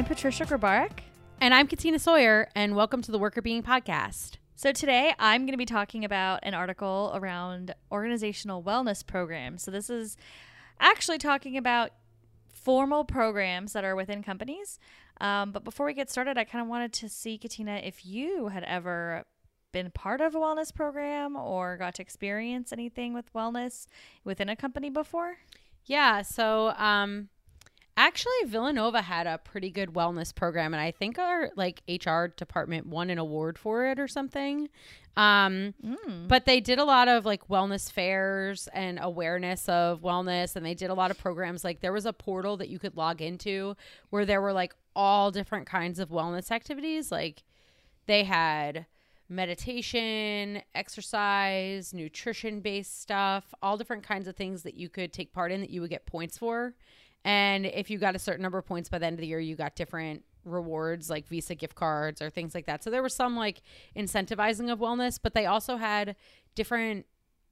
I'm Patricia Grabarek. And I'm Katina Sawyer, and welcome to the Workr Beeing Podcast. So today I'm going to be talking about an article around organizational wellness programs. So this is actually talking about formal programs that are within companies. Um, but before we get started, I kind of wanted to see, Katina, if you had ever been part of a wellness program or got to experience anything with wellness within a company before. Yeah, so um actually Villanova had a pretty good wellness program and I think our like HR department won an award for it or something. Um Mm. but they did a lot of like wellness fairs and awareness of wellness and they did a lot of programs like there was a portal that you could log into where there were like all different kinds of wellness activities like they had meditation, exercise, nutrition based stuff, all different kinds of things that you could take part in that you would get points for. And if you got a certain number of points by the end of the year, you got different rewards like Visa gift cards or things like that. So there was some like incentivizing of wellness, but they also had different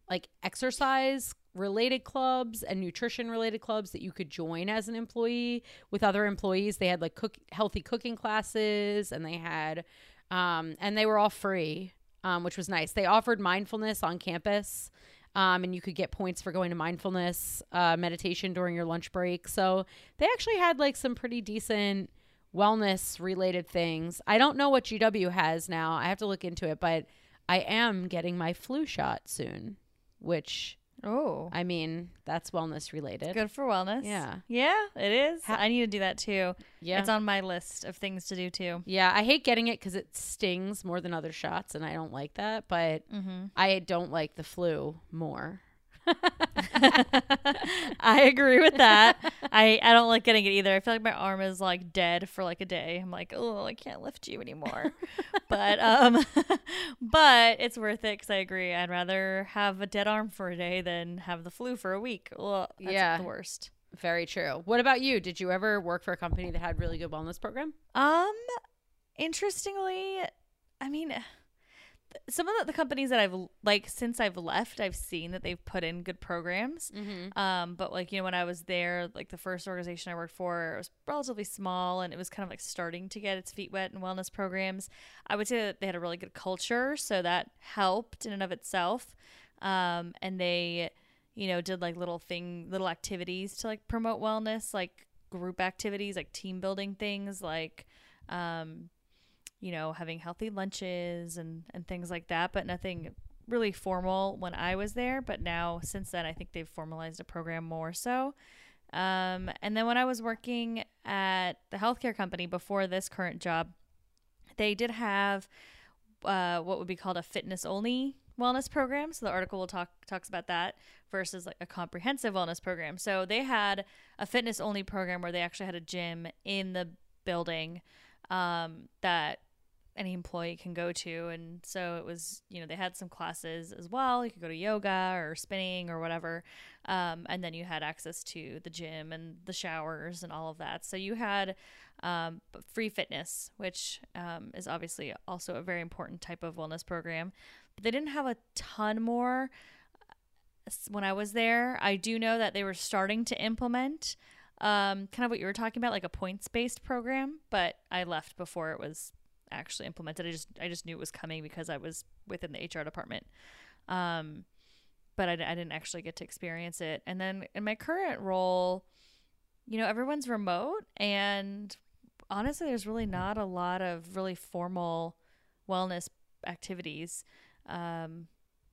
like exercise related clubs and nutrition related clubs that you could join as an employee with other employees. They had like cook healthy cooking classes and they had um and they were all free, um, which was nice. They offered mindfulness on campus. Um, and you could get points for going to mindfulness uh, meditation during your lunch break. So they actually had like some pretty decent wellness related things. I don't know what GW has now. I have to look into it, but I am getting my flu shot soon, which Oh, I mean, that's wellness related. good for wellness. Yeah. Yeah, it is. Ha- I need to do that too. Yeah. It's on my list of things to do too. yeah, I hate getting it cuz it stings more than other shots and I don't like that, but Mm-hmm. I don't like the flu more. I agree with that. I, I don't like getting it either. I feel like my arm is like dead for like a day. I'm like, oh, I can't lift you anymore. but um, but it's worth it because I agree. I'd rather have a dead arm for a day than have the flu for a week. Ugh, that's Yeah. the worst. Very true. What about you? Did you ever work for a company that had really good wellness program? Um, interestingly, I mean, some of the, the companies that I've like since I've left, I've seen that they've put in good programs. Mm-hmm. Um, but like you know, when I was there, like the first organization I worked for, it was relatively small and it was kind of like starting to get its feet wet in wellness programs. I would say that they had a really good culture, so that helped in and of itself. Um, and they, you know, did like little thing, little activities to like promote wellness, like group activities, like team building things, like, um, you know, having healthy lunches and and things like that. But nothing really formal when I was there, but now since then I think they've formalized a program more so. Um, and then when I was working at the healthcare company before this current job, they did have uh, what would be called a fitness only wellness program. So the article will talk talks about that versus like a comprehensive wellness program. So they had a fitness only program where they actually had a gym in the building um, that any employee can go to. And so it was you know they had some classes as well. You could go to yoga or spinning or whatever. Um, and then you had access to the gym and the showers and all of that. So you had um, free fitness which um, is obviously also a very important type of wellness program. But they didn't have a ton more. When i was there i do know that they were starting to implement um, kind of what you were talking about like a points based program but i left before it was actually implemented. I just I just knew it was coming because I was within the HR department. Um, but I, I didn't actually get to experience it. And then in my current role, you know, everyone's remote, and honestly, there's really not a lot of really formal wellness activities. Um,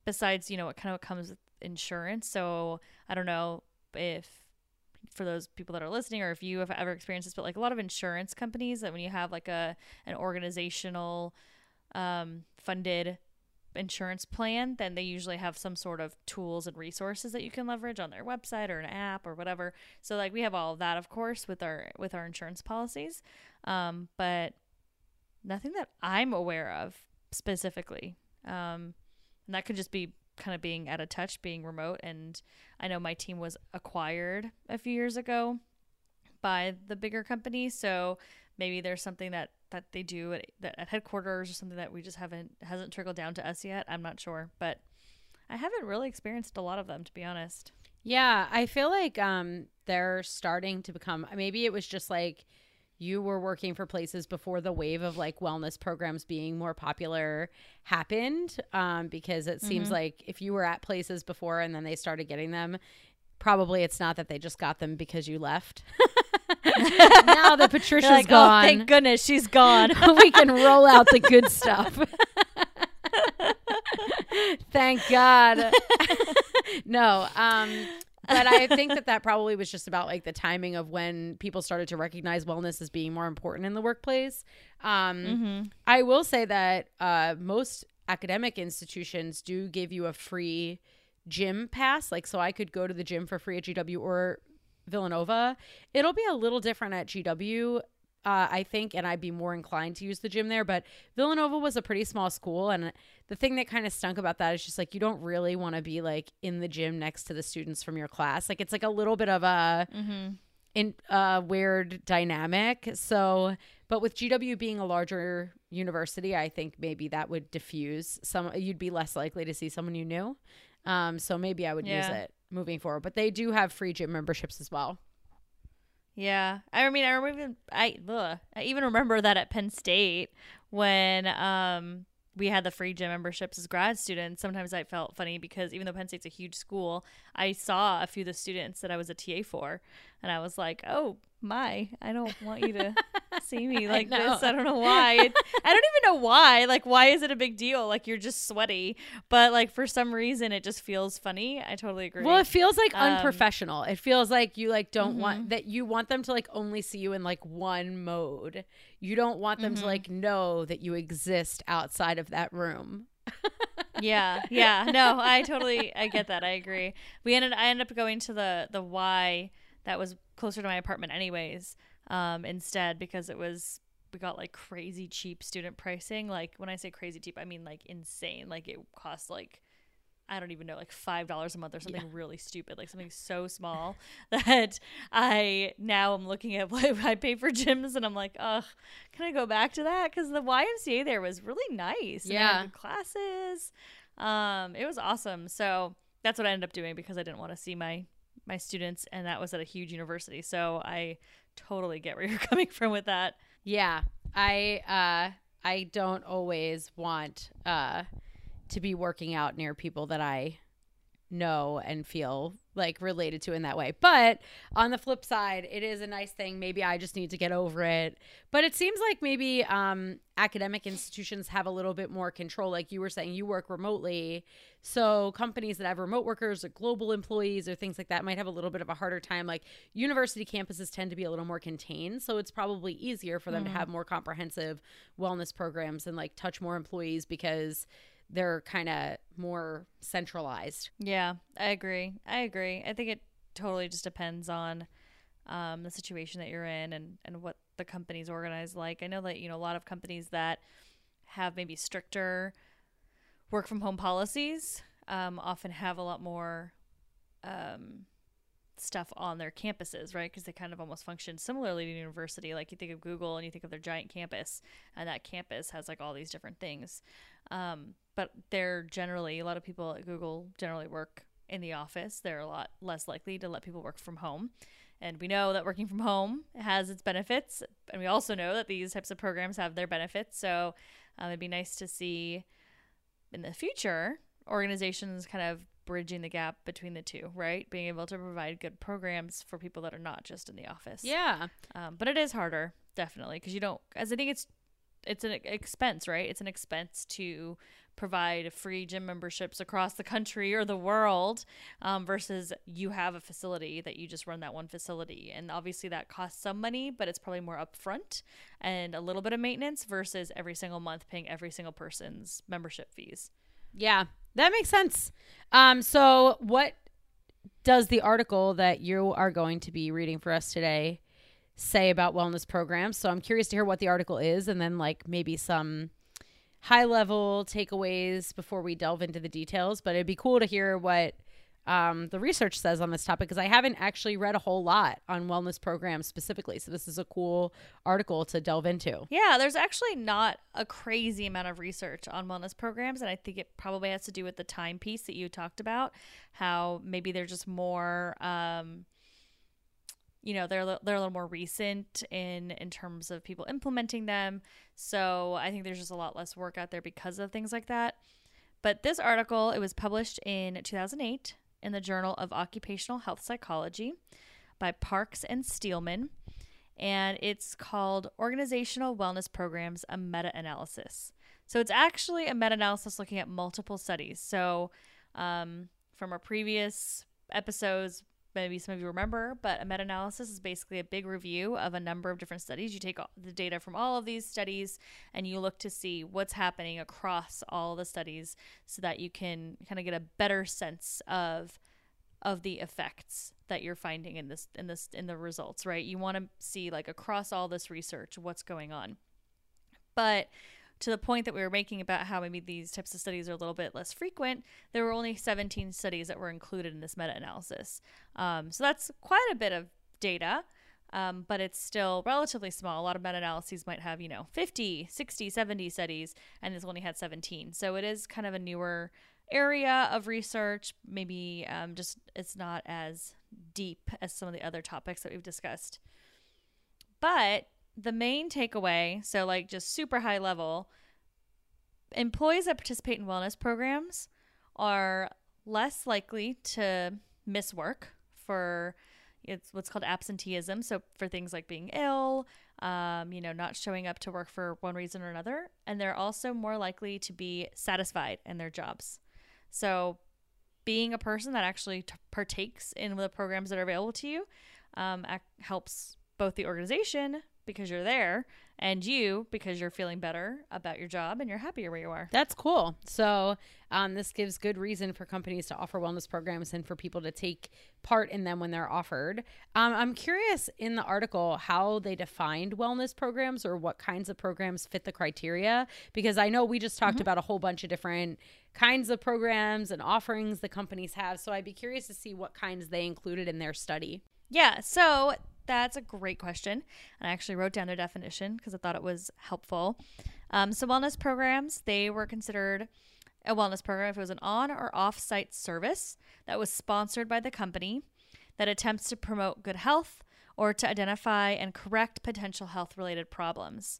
besides, you know, what kind of comes with insurance. So I don't know if for those people that are listening or if you have ever experienced this but like a lot of insurance companies that when you have like a an organizational um, funded insurance plan then they usually have some sort of tools and resources that you can leverage on their website or an app or whatever. So like we have all of that of course with our with our insurance policies. Um, but nothing that i'm aware of specifically. Um, and that could just be kind of being out of touch, being remote. And I know my team was acquired a few years ago by the bigger company, so maybe there's something that that they do at, at headquarters or something that we just haven't hasn't trickled down to us yet. I'm not sure, but I haven't really experienced a lot of them to be honest. Yeah, I feel like um they're starting to become maybe it was just like you were working for places before the wave of like wellness programs being more popular happened um, because it seems Mm-hmm. like if you were at places before and then they started getting them probably it's not that they just got them because you left now that patricia's like, gone oh, thank goodness she's gone. we can roll out the good stuff. Thank God. no, um, but I think that that probably was just about like the timing of when people started to recognize wellness as being more important in the workplace. Um, mm-hmm. I will say that uh, most academic institutions do give you a free gym pass. Like, so I could go to the gym for free at GW or Villanova. It'll be a little different at GW. Uh, I think, and I'd be more inclined to use the gym there. But Villanova was a pretty small school, and the thing that kind of stunk about that is just like you don't really want to be like in the gym next to the students from your class. Like it's like a little bit of a Mm-hmm. in uh, weird dynamic. So, but with GW being a larger university, I think maybe that would diffuse some. You'd be less likely to see someone you knew. Um, so maybe I would use it moving forward. But they do have free gym memberships as well. Yeah, I mean, I remember even I ugh, I even remember that at Penn State when um we had the free gym memberships as grad students. Sometimes I felt funny because even though Penn State's a huge school, I saw a few of the students that I was a TA for, and I was like, "Oh my, I don't want you to see me like know. this. I don't know why. It, I don't even know why. Like, why is it a big deal? Like, you're just sweaty, but like for some reason, it just feels funny. I totally agree. Well, it feels like Um, unprofessional. It feels like you like don't Mhm. want that you want them to like only see you in like one mode. You don't want them Mhm. to like know that you exist outside of that room. yeah yeah no i totally i get that i agree we ended i ended up going to the the y that was closer to my apartment anyways um instead because it was we got like crazy cheap student pricing like when i say crazy cheap i mean like insane like it cost like I don't even know, like five dollars a month or something really stupid, like something so small that I now I'm looking at what I pay for gyms and I'm like, ugh, can I go back to that? Because the YMCA there was really nice. and they had Yeah. classes. Um, it was awesome. So that's what I ended up doing because I didn't want to see my my students, and that was at a huge university. So I totally get where you're coming from with that. Yeah, I uh I don't always want uh to be working out near people that I know and feel like related to in that way. But on the flip side, it is a nice thing. Maybe I just need to get over it. But it seems like maybe um academic institutions have a little bit more control like you were saying you work remotely. So companies that have remote workers or global employees or things like that might have a little bit of a harder time like university campuses tend to be a little more contained, so it's probably easier for them to have more comprehensive wellness programs and like touch more employees because they're kind of more centralized. Yeah, I agree. I agree. I think it totally just depends on um, the situation that you're in and, and what the company's organized like. I know that, you know, a lot of companies that have maybe stricter work from home policies um, often have a lot more um, stuff on their campuses, right? Because they kind of almost function similarly to university. Like you think of Google and you think of their giant campus, and that campus has like all these different things. Um, but they're generally, a lot of people at Google generally work in the office. They're a lot less likely to let people work from home. And we know that working from home has its benefits. And we also know that these types of programs have their benefits. So um, it'd be nice to see in the future organizations kind of bridging the gap between the two, right? Being able to provide good programs for people that are not just in the office. Yeah. Um, but it is harder, definitely, because you don't. As I think it's it's an expense, right? It's an expense to provide free gym memberships across the country or the world um, versus you have a facility that you just run that one facility and obviously that costs some money but it's probably more upfront and a little bit of maintenance versus every single month paying every single person's membership fees Yeah, that makes sense. Um, so what does the article that you are going to be reading for us today say about wellness programs? So I'm curious to hear what the article is and then like maybe some high level takeaways before we delve into the details. But it'd be cool to hear what um, the research says on this topic because I haven't actually read a whole lot on wellness programs specifically. So this is a cool article to delve into. Yeah, there's actually not a crazy amount of research on wellness programs, and I think it probably has to do with the time piece that you talked about. How maybe they're just more, um, you know they're they're a little more recent in in terms of people implementing them. So I think there's just a lot less work out there because of things like that. But this article it was published in 2008 in the Journal of Occupational Health Psychology by Parks and Steelman, and it's called Organizational Wellness Programs: A Meta-Analysis. So it's actually a meta-analysis looking at multiple studies. So um, from our previous episodes, maybe some of you remember, but a meta analysis is basically a big review of a number of different studies. You take the data from all of these studies and you look to see what's happening across all the studies so that you can kind of get a better sense of of the effects that you're finding in this in this in the results, right? You want to see like across all this research what's going on. But to the point that we were making about how maybe these types of studies are a little bit less frequent, there were only 17 studies that were included in this meta analysis. Um, so that's quite a bit of data, um, but it's still relatively small. A lot of meta analyses might have, you know, 50, 60, 70 studies, and this only had 17. So it is kind of a newer area of research. Maybe um, just it's not as deep as some of the other topics that we've discussed. But the main takeaway, so like just super high level, employees that participate in wellness programs are less likely to miss work for it's what's called absenteeism. So for things like being ill, um, you know, not showing up to work for one reason or another, and they're also more likely to be satisfied in their jobs. So being a person that actually t- partakes in the programs that are available to you um, helps both the organization because you're there and you because you're feeling better about your job and you're happier where you are. That's cool. So, um, this gives good reason for companies to offer wellness programs and for people to take part in them when they're offered. Um, I'm curious in the article how they defined wellness programs or what kinds of programs fit the criteria because I know we just talked mm-hmm. about a whole bunch of different kinds of programs and offerings the companies have. So, I'd be curious to see what kinds they included in their study. Yeah. So, that's a great question. And I actually wrote down their definition because I thought it was helpful. Um, so, wellness programs, they were considered a wellness program if it was an on or off site service that was sponsored by the company that attempts to promote good health or to identify and correct potential health related problems.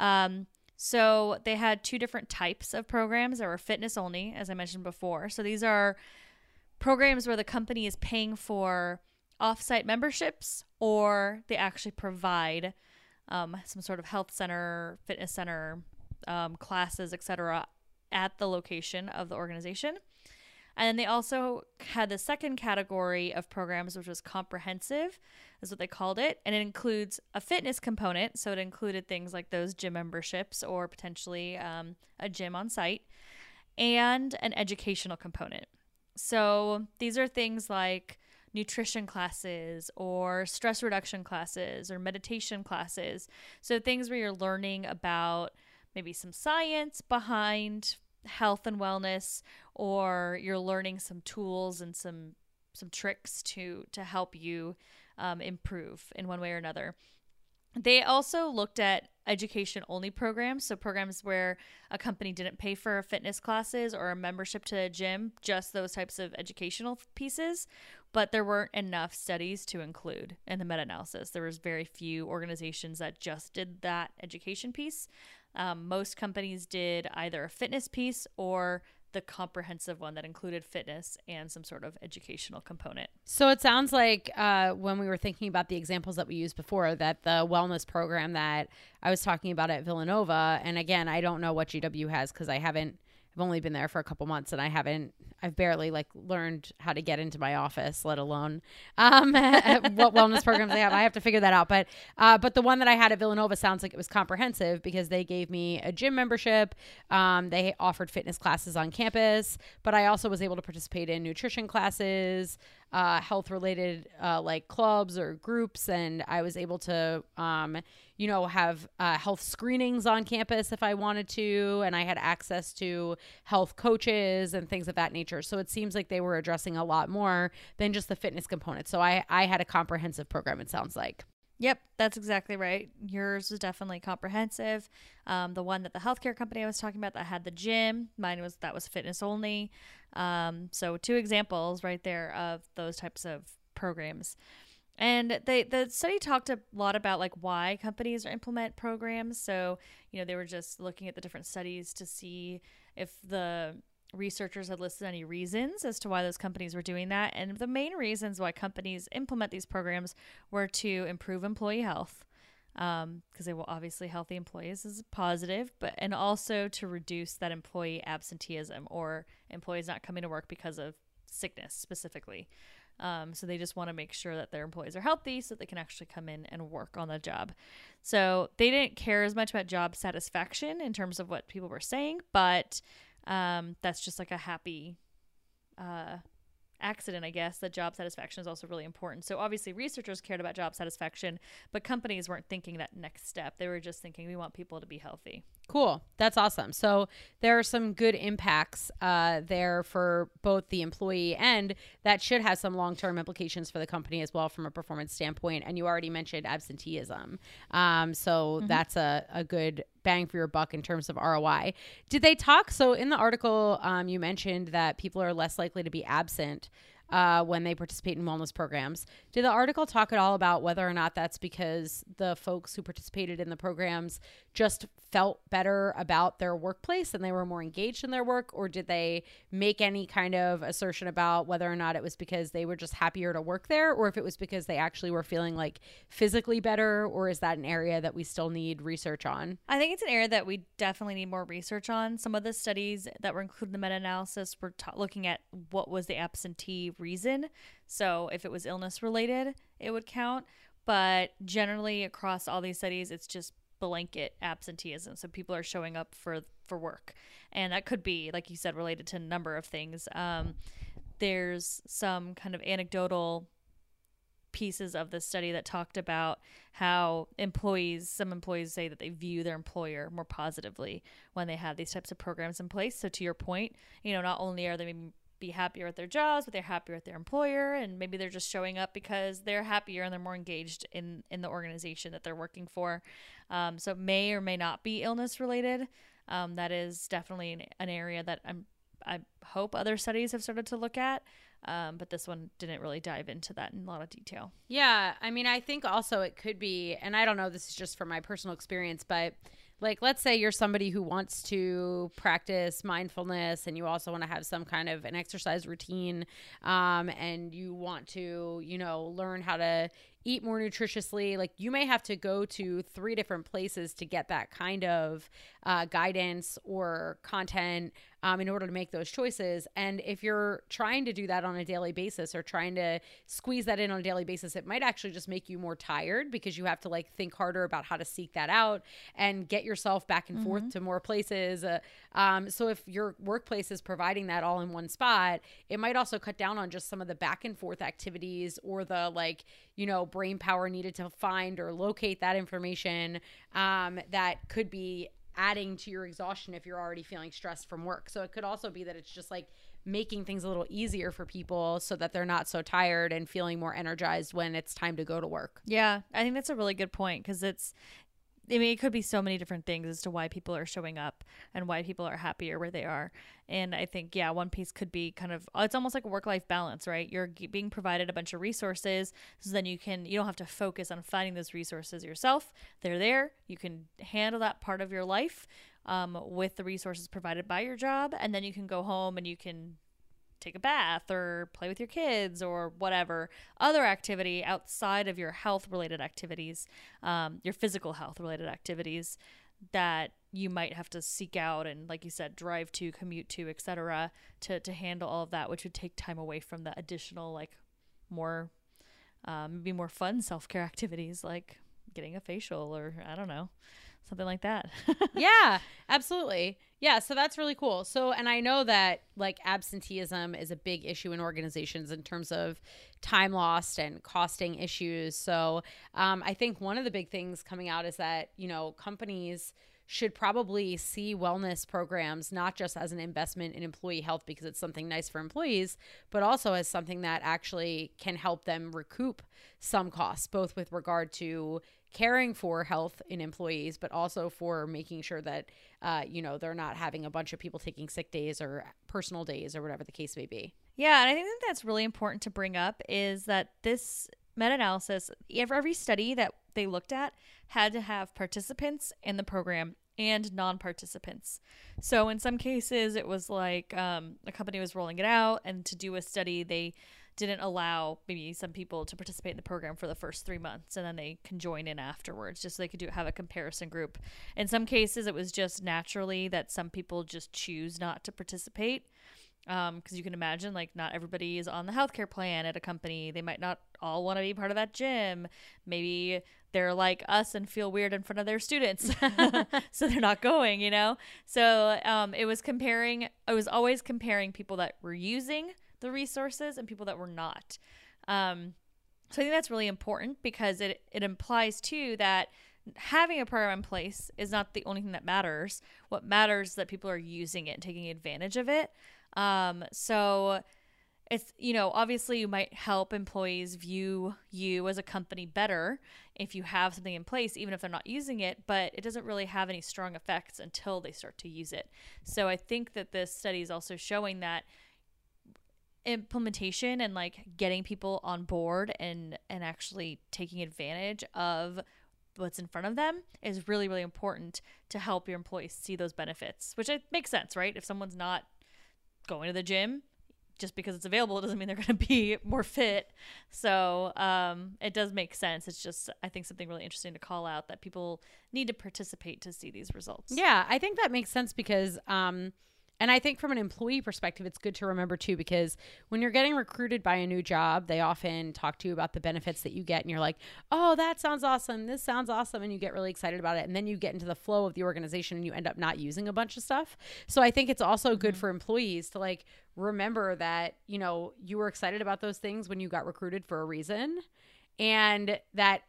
Um, so, they had two different types of programs. There were fitness only, as I mentioned before. So, these are programs where the company is paying for offsite memberships or they actually provide um, some sort of health center, fitness center, um, classes, etc., at the location of the organization. And then they also had the second category of programs, which was comprehensive, is what they called it. And it includes a fitness component. So it included things like those gym memberships or potentially um, a gym on site and an educational component. So these are things like nutrition classes or stress reduction classes or meditation classes. So things where you're learning about maybe some science behind health and wellness or you're learning some tools and some some tricks to to help you um, improve in one way or another they also looked at education only programs, so programs where a company didn't pay for fitness classes or a membership to a gym, just those types of educational pieces. But there weren't enough studies to include in the meta analysis. There was very few organizations that just did that education piece. Um, most companies did either a fitness piece or the comprehensive one that included fitness and some sort of educational component. So it sounds like uh, when we were thinking about the examples that we used before, that the wellness program that I was talking about at Villanova, and again, I don't know what GW has because I haven't I've only been there for a couple months and I haven't I've barely like learned how to get into my office, let alone um, what wellness programs they have. I have to figure that out. But uh, but the one that I had at Villanova sounds like it was comprehensive because they gave me a gym membership. Um, they offered fitness classes on campus, but I also was able to participate in nutrition classes, uh, health related uh, like clubs or groups, and I was able to, um, you know, have uh, health screenings on campus if I wanted to, and I had access to health coaches and things of that nature. So it seems like they were addressing a lot more than just the fitness component. So I I had a comprehensive program. It sounds like. Yep, that's exactly right. Yours was definitely comprehensive. Um, the one that the healthcare company I was talking about that had the gym, mine was that was fitness only. Um, so two examples right there of those types of programs. And they the study talked a lot about like why companies implement programs. So, you know, they were just looking at the different studies to see if the researchers had listed any reasons as to why those companies were doing that. And the main reasons why companies implement these programs were to improve employee health, because um, they will obviously healthy employees is positive, but and also to reduce that employee absenteeism or employees not coming to work because of sickness specifically. Um, so they just want to make sure that their employees are healthy so they can actually come in and work on the job. So they didn't care as much about job satisfaction in terms of what people were saying, but um, that's just like a happy uh, accident, I guess, that job satisfaction is also really important. So obviously, researchers cared about job satisfaction, but companies weren't thinking that next step. They were just thinking we want people to be healthy. Cool. That's awesome. So there are some good impacts uh, there for both the employee and that should have some long term implications for the company as well from a performance standpoint. And you already mentioned absenteeism. Um, so mm-hmm. that's a, a good bang for your buck in terms of ROI. Did they talk? So in the article, um, you mentioned that people are less likely to be absent uh, when they participate in wellness programs. Did the article talk at all about whether or not that's because the folks who participated in the programs just felt better about their workplace and they were more engaged in their work? Or did they make any kind of assertion about whether or not it was because they were just happier to work there or if it was because they actually were feeling like physically better? Or is that an area that we still need research on? I think it's an area that we definitely need more research on. Some of the studies that were included in the meta analysis were t- looking at what was the absentee reason. So if it was illness related, it would count. But generally, across all these studies, it's just blanket absenteeism. So people are showing up for for work, and that could be, like you said, related to a number of things. Um, there's some kind of anecdotal pieces of the study that talked about how employees some employees say that they view their employer more positively when they have these types of programs in place so to your point you know not only are they be happier at their jobs, but they're happier at their employer, and maybe they're just showing up because they're happier and they're more engaged in in the organization that they're working for. Um, so it may or may not be illness related. Um, that is definitely an, an, area that I'm I hope other studies have started to look at. Um, but this one didn't really dive into that in a lot of detail. Yeah, I mean, I think also it could be, and I don't know, this is just from my personal experience, but like let's say you're somebody who wants to practice mindfulness and you also want to have some kind of an exercise routine um, and you want to you know learn how to eat more nutritiously like you may have to go to three different places to get that kind of uh, guidance or content um, in order to make those choices. And if you're trying to do that on a daily basis or trying to squeeze that in on a daily basis, it might actually just make you more tired because you have to like think harder about how to seek that out and get yourself back and mm-hmm. forth to more places. Uh, um, so if your workplace is providing that all in one spot, it might also cut down on just some of the back and forth activities or the like, you know, brain power needed to find or locate that information um, that could be adding to your exhaustion if you're already feeling stressed from work. So it could also be that it's just like making things a little easier for people so that they're not so tired and feeling more energized when it's time to go to work. Yeah, I think that's a really good point because it's I mean, it could be so many different things as to why people are showing up and why people are happier where they are. And I think, yeah, one piece could be kind of, it's almost like a work life balance, right? You're being provided a bunch of resources. So then you can, you don't have to focus on finding those resources yourself. They're there. You can handle that part of your life um, with the resources provided by your job. And then you can go home and you can take a bath or play with your kids or whatever other activity outside of your health related activities, um, your physical health related activities that you might have to seek out and like you said drive to commute to etc to to handle all of that which would take time away from the additional like more um, maybe more fun self-care activities like getting a facial or i don't know something like that. yeah, absolutely. Yeah, so that's really cool. So, and I know that like absenteeism is a big issue in organizations in terms of time lost and costing issues. So, um, I think one of the big things coming out is that, you know, companies should probably see wellness programs not just as an investment in employee health because it's something nice for employees, but also as something that actually can help them recoup some costs, both with regard to caring for health in employees, but also for making sure that, uh, you know, they're not having a bunch of people taking sick days or personal days or whatever the case may be. Yeah, and I think that that's really important to bring up is that this meta analysis, every study that they looked at had to have participants in the program and non participants. So in some cases, it was like um, a company was rolling it out, and to do a study, they didn't allow maybe some people to participate in the program for the first three months and then they can join in afterwards just so they could do have a comparison group. In some cases it was just naturally that some people just choose not to participate because um, you can imagine like not everybody is on the healthcare plan at a company. They might not all want to be part of that gym. Maybe they're like us and feel weird in front of their students so they're not going you know? So um, it was comparing i was always comparing people that were using the resources and people that were not. Um, so i think that's really important because it, it implies too that having a program in place is not the only thing that matters. What matters is that people are using it and taking advantage of it. Um, so it's, you know, obviously you might help employees view you as a company better if you have something in place, even if they're not using it, but it doesn't really have any strong effects until they start to use it. So I think that this study is also showing that implementation and like getting people on board and and actually taking advantage of what's in front of them is really really important to help your employees see those benefits which it makes sense right if someone's not going to the gym just because it's available doesn't mean they're going to be more fit. So um, it does make sense. It's just, I think, something really interesting to call out that people need to participate to see these results. Yeah, I think that makes sense because um, and I think from an employee perspective, it's good to remember too, because when you're getting recruited by a new job, they often talk to you about the benefits that you get. And you're like, oh, that sounds awesome. This sounds awesome. And you get really excited about it. And then you get into the flow of the organization and you end up not using a bunch of stuff. So I think it's also good mm-hmm. for employees to like remember that, you know, you were excited about those things when you got recruited for a reason. And that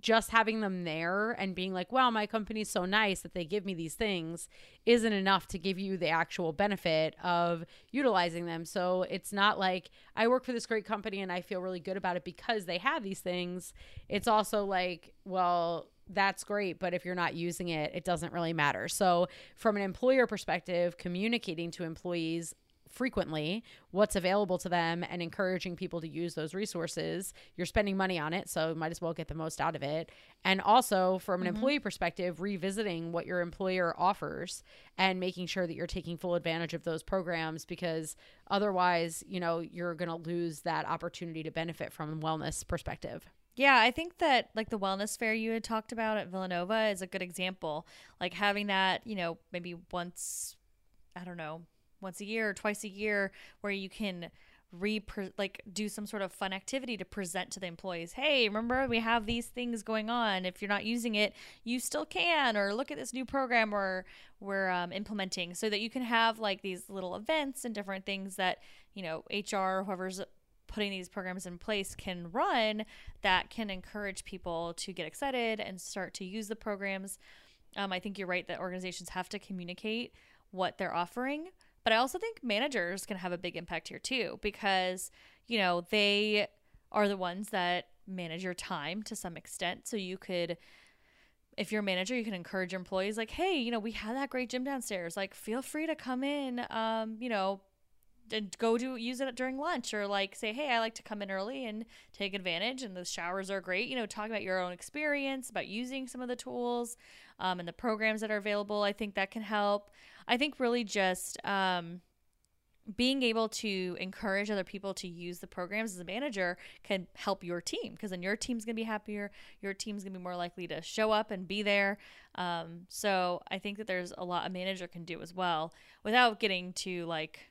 just having them there and being like, wow, my company's so nice that they give me these things isn't enough to give you the actual benefit of utilizing them. So it's not like I work for this great company and I feel really good about it because they have these things. It's also like, well, that's great, but if you're not using it, it doesn't really matter. So, from an employer perspective, communicating to employees frequently what's available to them and encouraging people to use those resources. You're spending money on it, so might as well get the most out of it. And also, from an mm-hmm. employee perspective, revisiting what your employer offers and making sure that you're taking full advantage of those programs because otherwise, you know, you're going to lose that opportunity to benefit from a wellness perspective. Yeah, I think that like the wellness fair you had talked about at Villanova is a good example. Like having that, you know, maybe once I don't know, once a year or twice a year where you can re like do some sort of fun activity to present to the employees. Hey remember we have these things going on. If you're not using it you still can or look at this new program we're we're um, implementing so that you can have like these little events and different things that you know hr whoever's putting these programs in place can run that can encourage people to get excited and start to use the programs. Um, i think you're right that organizations have to communicate what they're offering but I also think managers can have a big impact here too because, you know, they are the ones that manage your time to some extent. So you could if you're a manager, you can encourage employees like, "Hey, you know, we have that great gym downstairs. Like, feel free to come in um, you know, and go do use it during lunch or like say hey i like to come in early and take advantage and the showers are great you know talk about your own experience about using some of the tools um, and the programs that are available i think that can help I think really just um, being able to encourage other people to use the programs as a manager can help your team because then your team's going to be happier. Your team's going to be more likely to show up and be there. Um, so I think that there's a lot a manager can do as well without getting to like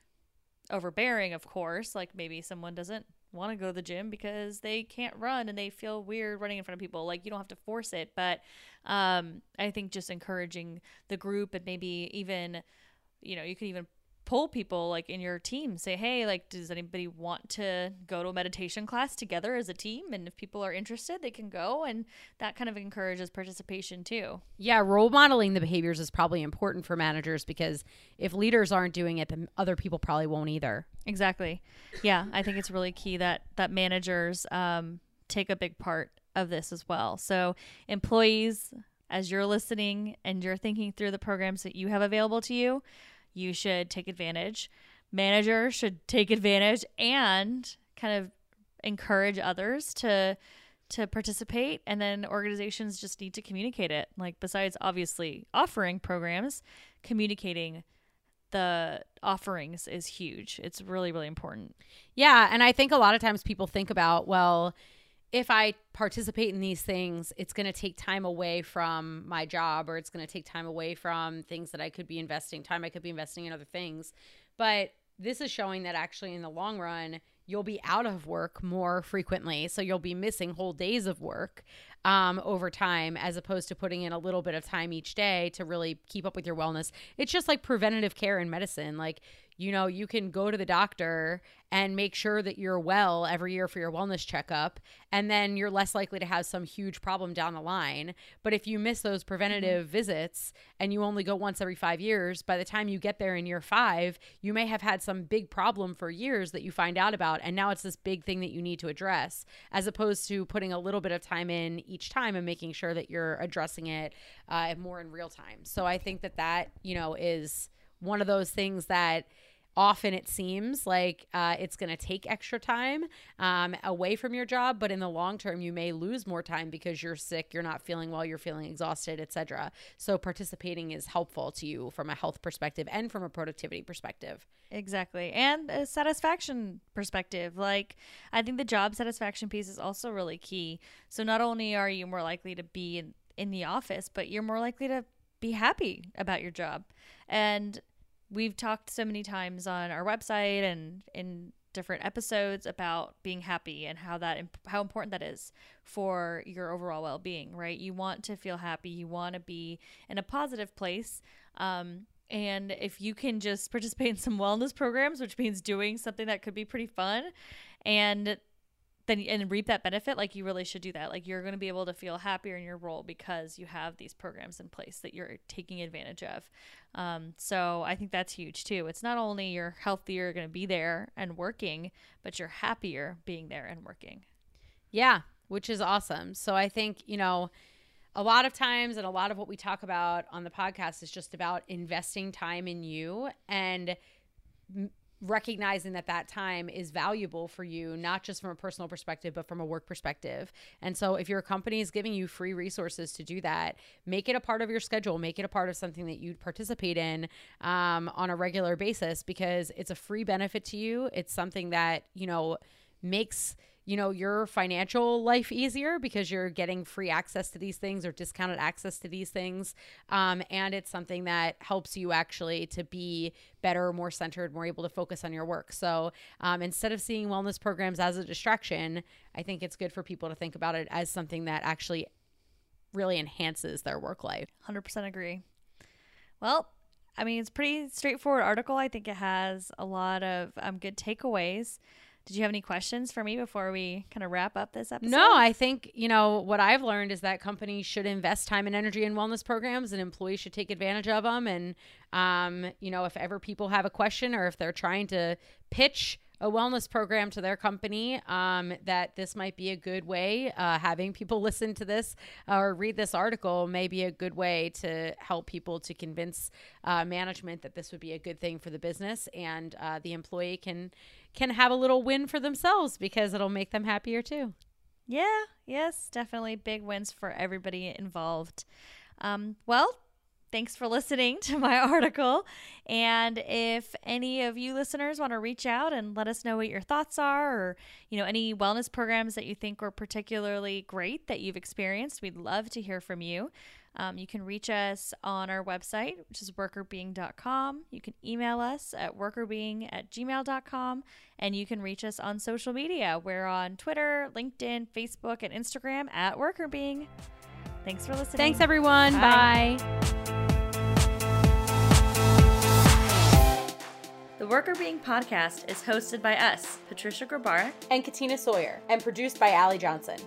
overbearing, of course. Like maybe someone doesn't want to go to the gym because they can't run and they feel weird running in front of people. Like you don't have to force it, but um, I think just encouraging the group and maybe even, you know, you could even pull people like in your team. Say hey like does anybody want to go to a meditation class together as a team? And if people are interested they can go. And that kind of encourages participation too. Yeah role modeling the behaviors is probably important for managers because if leaders aren't doing it then other people probably won't either. Exactly. Yeah i think it's really key that that managers um, take a big part of this as well. So, employees, as you're listening and you're thinking through the programs that you have available to you, you should take advantage. Managers should take advantage and kind of encourage others to to participate. And then organizations just need to communicate it. Like besides obviously offering programs communicating the offerings is huge. It's really really important. Yeah, and I think a lot of times people think about, well, if I participate in these things, it's going to take time away from my job or it's going to take time away from things that I could be investing, time I could be investing in other things. But this is showing that actually in the long run, you'll be out of work more frequently. So you'll be missing whole days of work um, over time as opposed to putting in a little bit of time each day to really keep up with your wellness. It's just like preventative care in medicine. Like, you know, you can go to the doctor and make sure that you're well every year for your wellness checkup, and then you're less likely to have some huge problem down the line. But if you miss those preventative visits and you only go once every five years, by the time you get there in year five, you may have had some big problem for years that you find out about. And now it's this big thing that you need to address, as opposed to putting a little bit of time in each time and making sure that you're addressing it uh, more in real time. So I think that that, you know, is one of those things that often it seems like uh, it's going to take extra time um, away from your job but in the long term you may lose more time because you're sick you're not feeling well you're feeling exhausted etc so participating is helpful to you from a health perspective and from a productivity perspective Exactly. And a satisfaction perspective. Like, I think the job satisfaction piece is also really key. So, not only are you more likely to be in, in the office, but you're more likely to be happy about your job. And we've talked so many times on our website and in different episodes about being happy and how that how important that is for your overall well-being right? You want to feel happy. You want to be in a positive place. Um, and if you can just participate in some wellness programs which means doing something that could be pretty fun and then and reap that benefit like you really should do that. Like you're going to be able to feel happier in your role because you have these programs in place that you're taking advantage of. Um, so i think that's huge too. It's not only you're healthier going to be there and working but you're happier being there and working. Yeah, which is awesome. So I think, you know, a lot of times and a lot of what we talk about on the podcast is just about investing time in you and recognizing that that time is valuable for you not just from a personal perspective but from a work perspective. And so if your company is giving you free resources to do that make it a part of your schedule make it a part of something that you'd participate in um, on a regular basis because it's a free benefit to you. It's something that you know makes you know your financial life easier because you're getting free access to these things or discounted access to these things. Um, and it's something that helps you actually to be better more centered more able to focus on your work. So um, instead of seeing wellness programs as a distraction i think it's good for people to think about it as something that actually really enhances their work life. 100% agree. Well i mean it's pretty straightforward article. I think it has a lot of um, good takeaways did you have any questions for me before we kind of wrap up this episode No, I think, you know, what I've learned is that companies should invest time and energy in wellness programs and employees should take advantage of them. And, um, you know, if ever people have a question or if they're trying to pitch a wellness program to their company, um, that this might be a good way. Uh, having people listen to this or read this article may be a good way to help people to convince uh, management that this would be a good thing for the business and uh, the employee can can have a little win for themselves because it'll make them happier too. Yeah, yes, definitely big wins for everybody involved. Um, well, thanks for listening to my article. And if any of you listeners want to reach out and let us know what your thoughts are or, you know, any wellness programs that you think were particularly great that you've experienced, we'd love to hear from you. Um, you can reach us on our website, which is workrbeeing.com. You can email us at workrbeeing at gmail.com. And you can reach us on social media. We're on Twitter, LinkedIn, Facebook, and Instagram at workrbeeing. Thanks for listening. Thanks, everyone. Bye. Bye. Workr Beeing podcast is hosted by us, Patricia Grabarek. And Katina Sawyer, and produced by Allie Johnson.